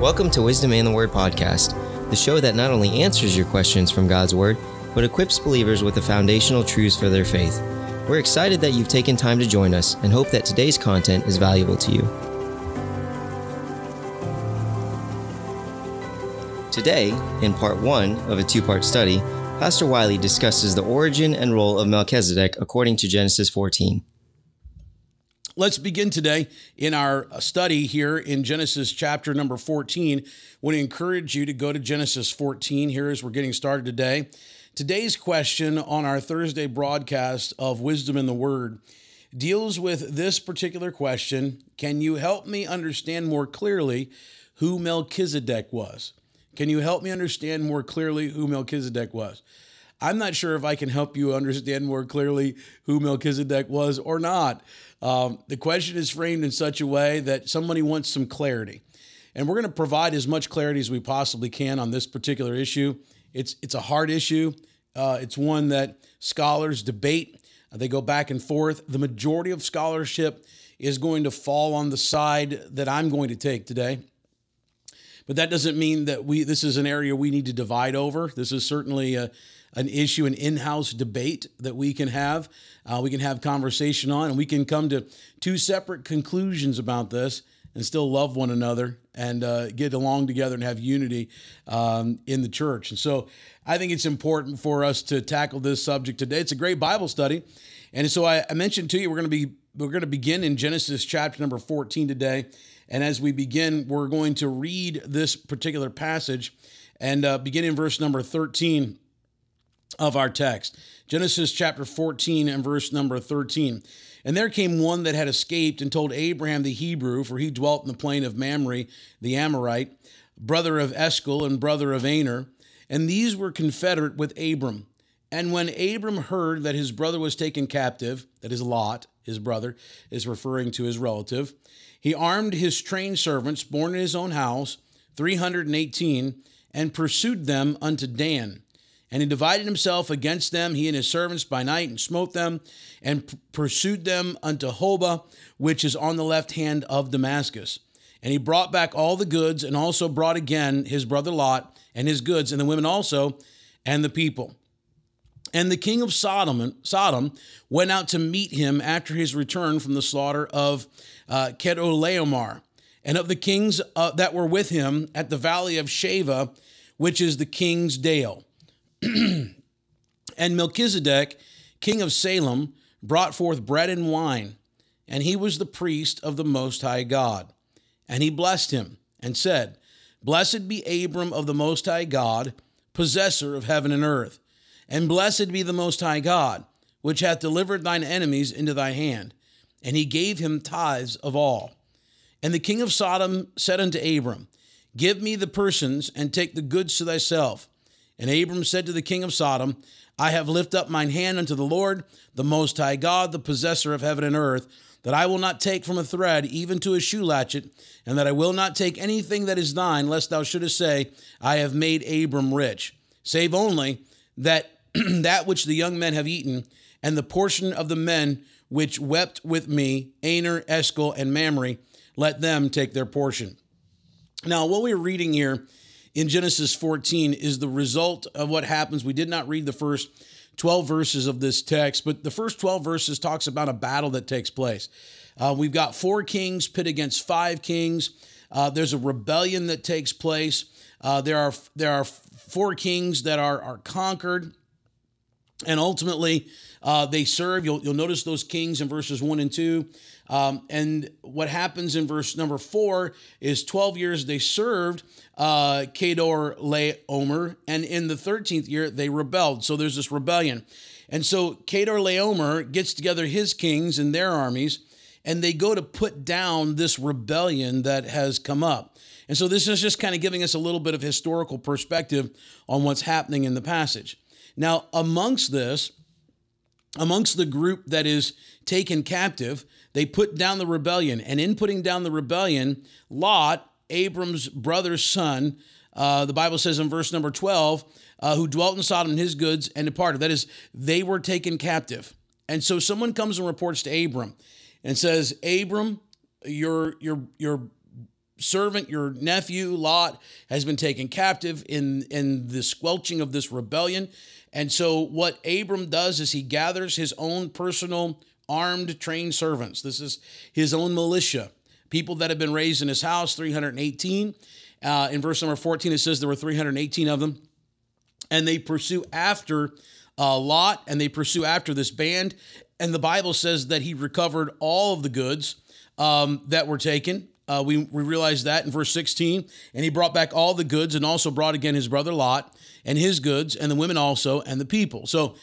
Welcome to Wisdom in the Word podcast, the show that not only answers your questions from God's Word, but equips believers with the foundational truths for their faith. We're excited that you've taken time to join us and hope that today's content is valuable to you. Today, in part one of a two part study, Pastor Wiley discusses the origin and role of Melchizedek according to Genesis 14. Let's begin today in our study here in Genesis chapter number 14. I want to encourage you to go to Genesis 14 here as we're getting started today. Today's question on our Thursday broadcast of Wisdom in the Word deals with this particular question Can you help me understand more clearly who Melchizedek was? Can you help me understand more clearly who Melchizedek was? I'm not sure if I can help you understand more clearly who Melchizedek was or not. Um, the question is framed in such a way that somebody wants some clarity. And we're going to provide as much clarity as we possibly can on this particular issue. It's, it's a hard issue, uh, it's one that scholars debate, they go back and forth. The majority of scholarship is going to fall on the side that I'm going to take today. But that doesn't mean that we this is an area we need to divide over. This is certainly a, an issue, an in-house debate that we can have. Uh, we can have conversation on, and we can come to two separate conclusions about this, and still love one another and uh, get along together and have unity um, in the church. And so, I think it's important for us to tackle this subject today. It's a great Bible study, and so I, I mentioned to you we're going to be we're going to begin in Genesis chapter number 14 today. And as we begin, we're going to read this particular passage and uh, begin in verse number 13 of our text. Genesis chapter 14 and verse number 13. And there came one that had escaped and told Abraham the Hebrew, for he dwelt in the plain of Mamre, the Amorite, brother of Eshcol and brother of Aner. And these were confederate with Abram. And when Abram heard that his brother was taken captive, that is Lot, his brother, is referring to his relative, he armed his trained servants, born in his own house, 318, and pursued them unto Dan. And he divided himself against them, he and his servants, by night, and smote them, and p- pursued them unto Hobah, which is on the left hand of Damascus. And he brought back all the goods, and also brought again his brother Lot, and his goods, and the women also, and the people. And the king of Sodom, Sodom went out to meet him after his return from the slaughter of uh, and of the kings uh, that were with him at the valley of Shaveh, which is the king's dale. and Melchizedek, king of Salem, brought forth bread and wine, and he was the priest of the Most High God. And he blessed him and said, Blessed be Abram of the Most High God, possessor of heaven and earth, and blessed be the Most High God, which hath delivered thine enemies into thy hand. And he gave him tithes of all. And the king of Sodom said unto Abram, Give me the persons, and take the goods to thyself and Abram said to the king of Sodom, I have lifted up mine hand unto the Lord, the Most High God, the possessor of heaven and earth, that I will not take from a thread even to a shoe latchet, and that I will not take anything that is thine, lest thou shouldest say, I have made Abram rich, save only that that which the young men have eaten, and the portion of the men which wept with me, Aner, Eshcol, and Mamre, let them take their portion. Now, what we're reading here in Genesis 14 is the result of what happens. We did not read the first 12 verses of this text, but the first 12 verses talks about a battle that takes place. Uh, we've got four kings pit against five kings. Uh, there's a rebellion that takes place. Uh, there are there are four kings that are are conquered, and ultimately uh, they serve. You'll you'll notice those kings in verses one and two. Um, and what happens in verse number four is 12 years they served uh, Chedorlaomer, and in the 13th year they rebelled. So there's this rebellion. And so Chedorlaomer gets together his kings and their armies, and they go to put down this rebellion that has come up. And so this is just kind of giving us a little bit of historical perspective on what's happening in the passage. Now, amongst this, amongst the group that is taken captive, they put down the rebellion. And in putting down the rebellion, Lot, Abram's brother's son, uh, the Bible says in verse number 12, uh, who dwelt in Sodom and his goods and departed. That is, they were taken captive. And so someone comes and reports to Abram and says, Abram, your, your, your servant, your nephew Lot, has been taken captive in, in the squelching of this rebellion. And so, what Abram does is he gathers his own personal armed, trained servants. This is his own militia, people that have been raised in his house, 318. Uh, in verse number 14, it says there were 318 of them. And they pursue after uh, Lot and they pursue after this band. And the Bible says that he recovered all of the goods um, that were taken. Uh, we, we realize that in verse 16. And he brought back all the goods and also brought again his brother Lot and his goods and the women also and the people. So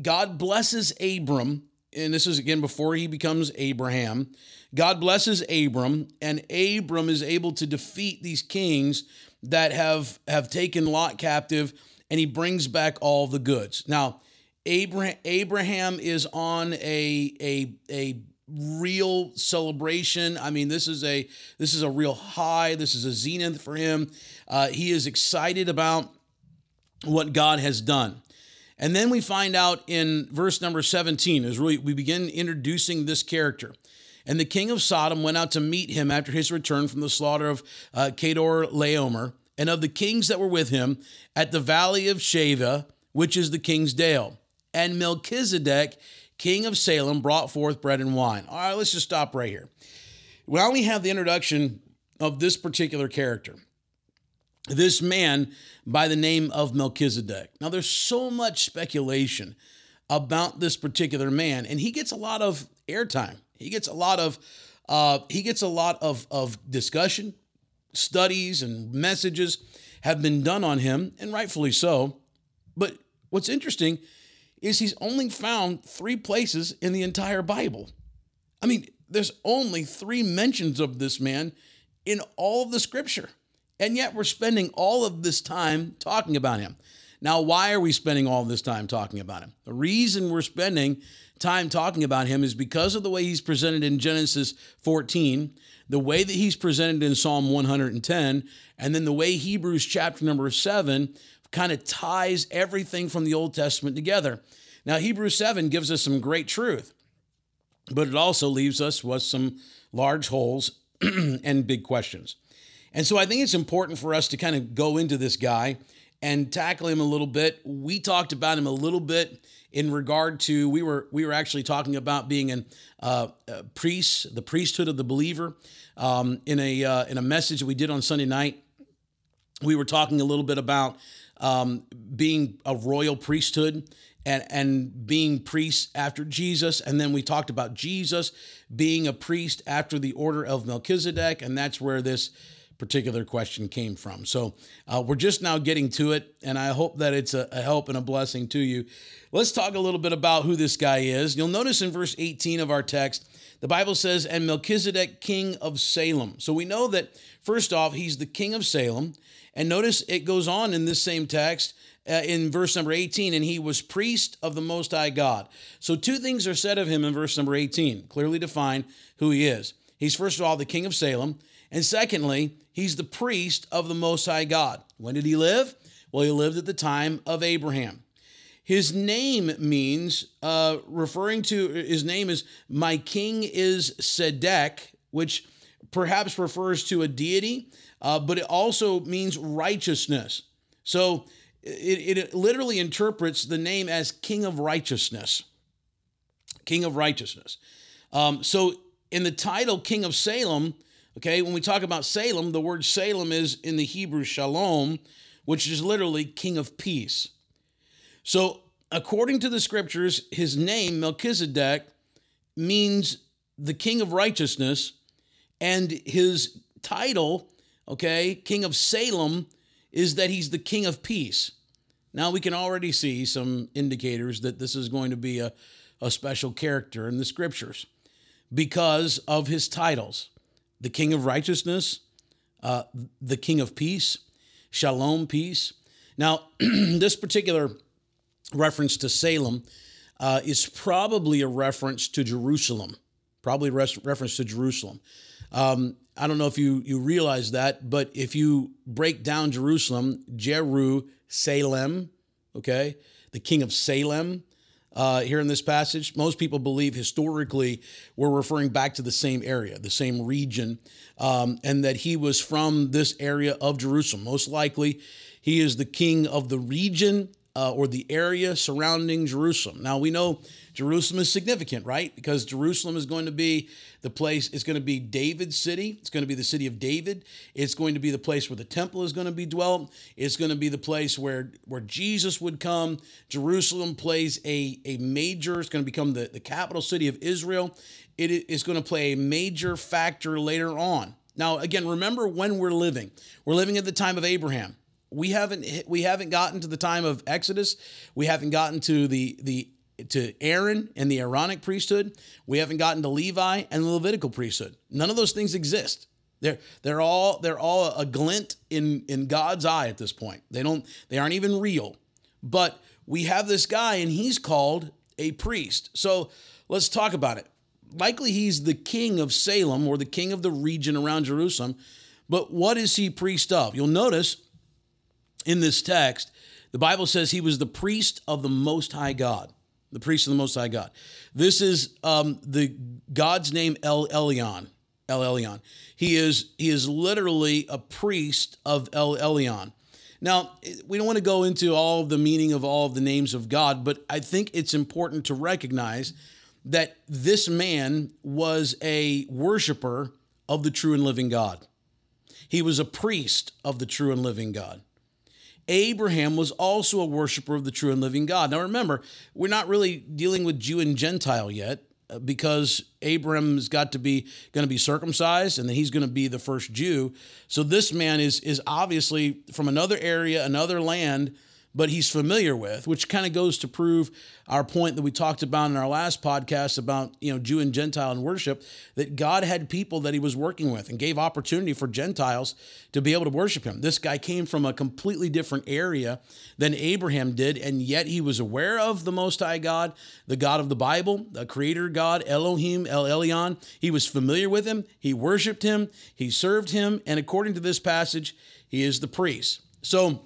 God blesses Abram. And this is again before he becomes Abraham. God blesses Abram, and Abram is able to defeat these kings that have, have taken Lot captive, and he brings back all the goods. Now, Abraham, Abraham is on a, a, a real celebration. I mean, this is a this is a real high. This is a zenith for him. Uh, he is excited about what God has done. And then we find out in verse number 17 is really we begin introducing this character. And the king of Sodom went out to meet him after his return from the slaughter of uh, Chedorlaomer and of the kings that were with him at the valley of Shaveh, which is the king's dale. And Melchizedek king of Salem, brought forth bread and wine. All right, let's just stop right here. We have the introduction of this particular character, this man by the name of Melchizedek. Now, there's so much speculation about this particular man, and he gets a lot of airtime. He gets a lot of uh, he gets a lot of of discussion, studies, and messages have been done on him, and rightfully so. But what's interesting is he's only found three places in the entire Bible. I mean, there's only three mentions of this man in all of the scripture. And yet we're spending all of this time talking about him. Now, why are we spending all this time talking about him? The reason we're spending time talking about him is because of the way he's presented in Genesis 14, the way that he's presented in Psalm 110, and then the way Hebrews chapter number 7 kind of ties everything from the Old Testament together. Now, Hebrews 7 gives us some great truth, but it also leaves us with some large holes and big questions. And so I think it's important for us to kind of go into this guy and tackle him a little bit. We talked about him a little bit in regard to we were we were actually talking about being an uh, a priest, the priesthood of the believer, um, in a uh, in a message that we did on Sunday night. We were talking a little bit about um, being a royal priesthood and, and being priests after Jesus. And then we talked about Jesus being a priest after the order of Melchizedek. And that's where this particular question came from. So uh, we're just now getting to it. And I hope that it's a, a help and a blessing to you. Let's talk a little bit about who this guy is. You'll notice in verse 18 of our text, the Bible says, and Melchizedek, king of Salem. So we know that, first off, he's the king of Salem. And notice it goes on in this same text uh, in verse number 18, and he was priest of the Most High God. So, two things are said of him in verse number 18, clearly define who he is. He's, first of all, the king of Salem. And secondly, he's the priest of the Most High God. When did he live? Well, he lived at the time of Abraham. His name means, uh, referring to his name is, My King is Sedek, which perhaps refers to a deity, uh, but it also means righteousness. So it, it literally interprets the name as King of Righteousness. King of Righteousness. Um, so in the title King of Salem, okay, when we talk about Salem, the word Salem is in the Hebrew Shalom, which is literally King of Peace. So according to the scriptures, his name, Melchizedek, means the King of Righteousness, and his title, okay, King of Salem, is that he's the king of peace. Now we can already see some indicators that this is going to be a, a special character in the scriptures because of his titles the king of righteousness, uh, the king of peace, shalom, peace. Now, this particular reference to Salem uh, is probably a reference to Jerusalem, probably res- reference to Jerusalem. Um, I don't know if you, you realize that, but if you break down Jerusalem, Jeru, Salem, okay, the king of Salem, uh, here in this passage. Most people believe historically we're referring back to the same area, the same region, um, and that he was from this area of Jerusalem. Most likely, he is the king of the region uh, or the area surrounding Jerusalem. Now, we know Jerusalem is significant, right? Because Jerusalem is going to be the place, it's going to be David's city. It's going to be the city of David. It's going to be the place where the temple is going to be dwelt. It's going to be the place where, where Jesus would come. Jerusalem plays a, a major, it's going to become the, the capital city of Israel. It is going to play a major factor later on. Now, again, remember when we're living. We're living at the time of Abraham we haven't we haven't gotten to the time of Exodus. We haven't gotten to the the to Aaron and the Aaronic priesthood. We haven't gotten to Levi and the Levitical priesthood. None of those things exist. They're they're all they're all a glint in in God's eye at this point. They don't they aren't even real. But we have this guy and he's called a priest. So let's talk about it. Likely he's the king of Salem or the king of the region around Jerusalem. But what is he priest of? You'll notice in this text, the Bible says he was the priest of the Most High God the priest of the Most High God. This is um, the God's name El Elyon. El Elyon. He is he is literally a priest of El Elyon. Now, we don't want to go into all of the meaning of all of the names of God, but I think it's important to recognize that this man was a worshiper of the true and living God. He was a priest of the true and living God. Abraham was also a worshiper of the true and living God. Now remember, we're not really dealing with Jew and Gentile yet uh, because Abraham's got to be going to be circumcised and then he's going to be the first Jew. So this man is is obviously from another area, another land but he's familiar with, which kind of goes to prove our point that we talked about in our last podcast about, you know, Jew and Gentile and worship, that God had people that he was working with and gave opportunity for Gentiles to be able to worship him. This guy came from a completely different area than Abraham did, and yet he was aware of the Most High God, the God of the Bible, the creator God, Elohim, El Elyon. He was familiar with him, he worshiped him, he served him, and according to this passage, he is the priest. So,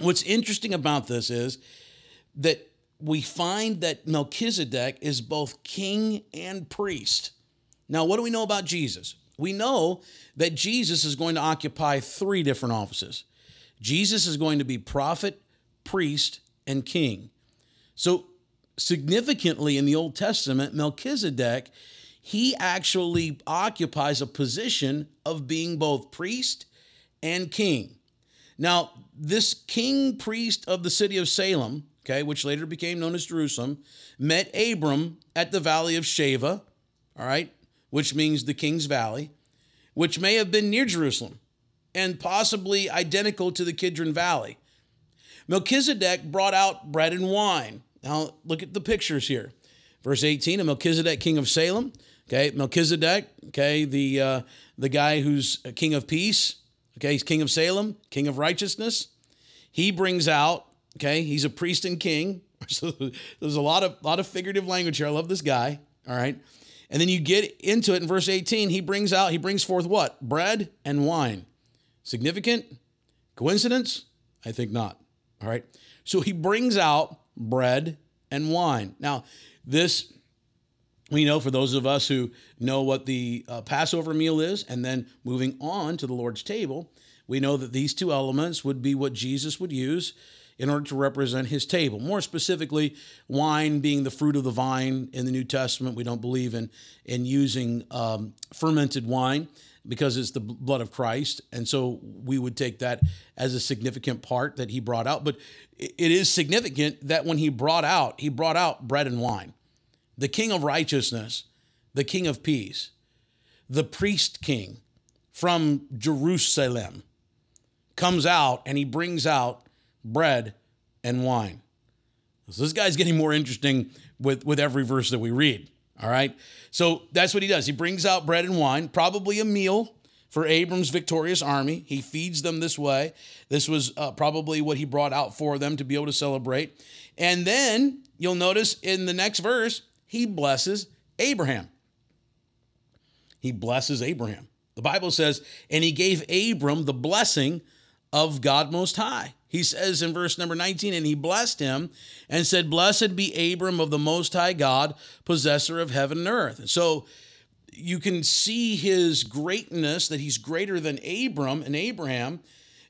What's interesting about this is that we find that Melchizedek is both king and priest. Now, what do we know about Jesus? We know that Jesus is going to occupy three different offices. Jesus is going to be prophet, priest, and king. So, significantly in the Old Testament, Melchizedek, he actually occupies a position of being both priest and king. Now, this king priest of the city of Salem, okay, which later became known as Jerusalem, met Abram at the valley of Shaveh, all right, which means the king's valley, which may have been near Jerusalem and possibly identical to the Kidron Valley. Melchizedek brought out bread and wine. Now, look at the pictures here. Verse 18, a Melchizedek, king of Salem. Okay, Melchizedek, okay, the, uh, the guy who's king of peace. Okay, he's king of Salem, king of righteousness. He brings out, okay, he's a priest and king. So there's a lot of lot of figurative language here. I love this guy. All right. And then you get into it in verse 18. He brings out, he brings forth what? Bread and wine. Significant? Coincidence? I think not. All right. So he brings out bread and wine. Now, this we know for those of us who know what the uh, Passover meal is, and then moving on to the Lord's table, we know that these two elements would be what Jesus would use in order to represent his table. More specifically, wine being the fruit of the vine in the New Testament. We don't believe in, in using um, fermented wine because it's the blood of Christ. And so we would take that as a significant part that he brought out. But it is significant that when he brought out, he brought out bread and wine the King of righteousness, the King of peace, the priest king from Jerusalem comes out and he brings out bread and wine. So this guy's getting more interesting with, with every verse that we read. All right. So that's what he does. He brings out bread and wine, probably a meal for Abram's victorious army. He feeds them this way. This was uh, probably what he brought out for them to be able to celebrate. And then you'll notice in the next verse, he blesses Abraham. He blesses Abraham. The Bible says, and he gave Abram the blessing of God Most High. He says in verse number 19, and he blessed him and said, Blessed be Abram of the Most High God, possessor of heaven and earth. And So you can see his greatness, that he's greater than Abram and Abraham,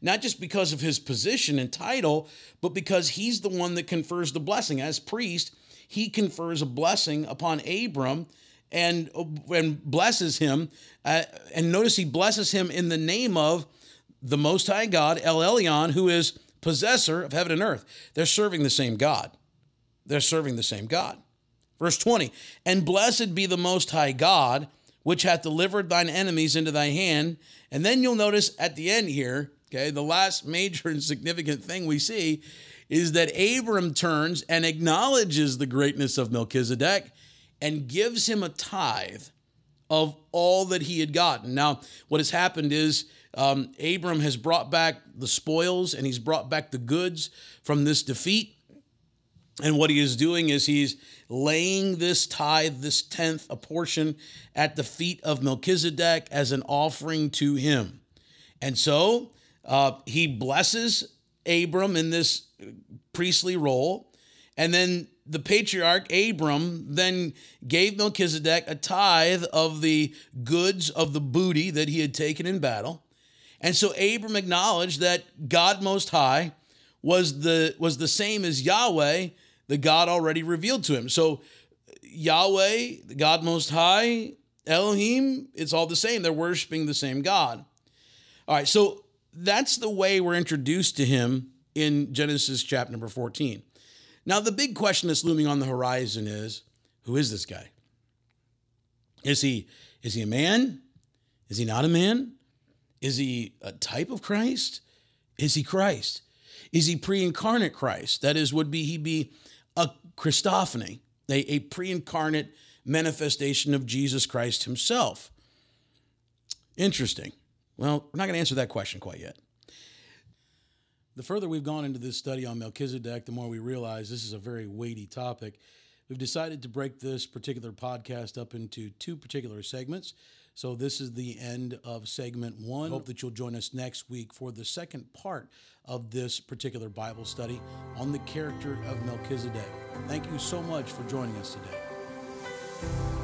not just because of his position and title, but because he's the one that confers the blessing. As priest, he confers a blessing upon Abram and, and blesses him. Uh, and notice he blesses him in the name of the Most High God, El Elyon, who is possessor of heaven and earth. They're serving the same God. They're serving the same God. Verse 20, and blessed be the Most High God, which hath delivered thine enemies into thy hand. And then you'll notice at the end here, okay, the last major and significant thing we see is that Abram turns and acknowledges the greatness of Melchizedek and gives him a tithe of all that he had gotten. Now, what has happened is um, Abram has brought back the spoils and he's brought back the goods from this defeat. And what he is doing is he's laying this tithe, this tenth, a portion at the feet of Melchizedek as an offering to him. And so uh, he blesses Abram in this priestly role. And then the patriarch Abram then gave Melchizedek a tithe of the goods of the booty that he had taken in battle. And so Abram acknowledged that God Most High was the was the same as Yahweh, the God already revealed to him. So Yahweh, the God Most High, Elohim, it's all the same. They're worshiping the same God. All right, so that's the way we're introduced to him in Genesis chapter number 14. Now, the big question that's looming on the horizon is who is this guy? Is he is he a man? Is he not a man? Is he a type of Christ? Is he Christ? Is he pre-incarnate Christ? That is, would be he be a Christophany, a, a pre-incarnate manifestation of Jesus Christ himself? Interesting. Well, we're not going to answer that question quite yet. The further we've gone into this study on Melchizedek, the more we realize this is a very weighty topic. We've decided to break this particular podcast up into two particular segments. So this is the end of segment one. Hope that you'll join us next week for the second part of this particular Bible study on the character of Melchizedek. Thank you so much for joining us today.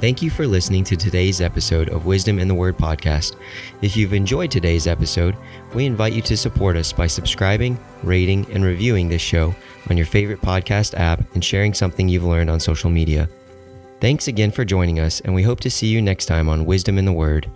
Thank you for listening to today's episode of Wisdom in the Word podcast. If you've enjoyed today's episode, we invite you to support us by subscribing, rating, and reviewing this show on your favorite podcast app and sharing something you've learned on social media. Thanks again for joining us, and we hope to see you next time on Wisdom in the Word.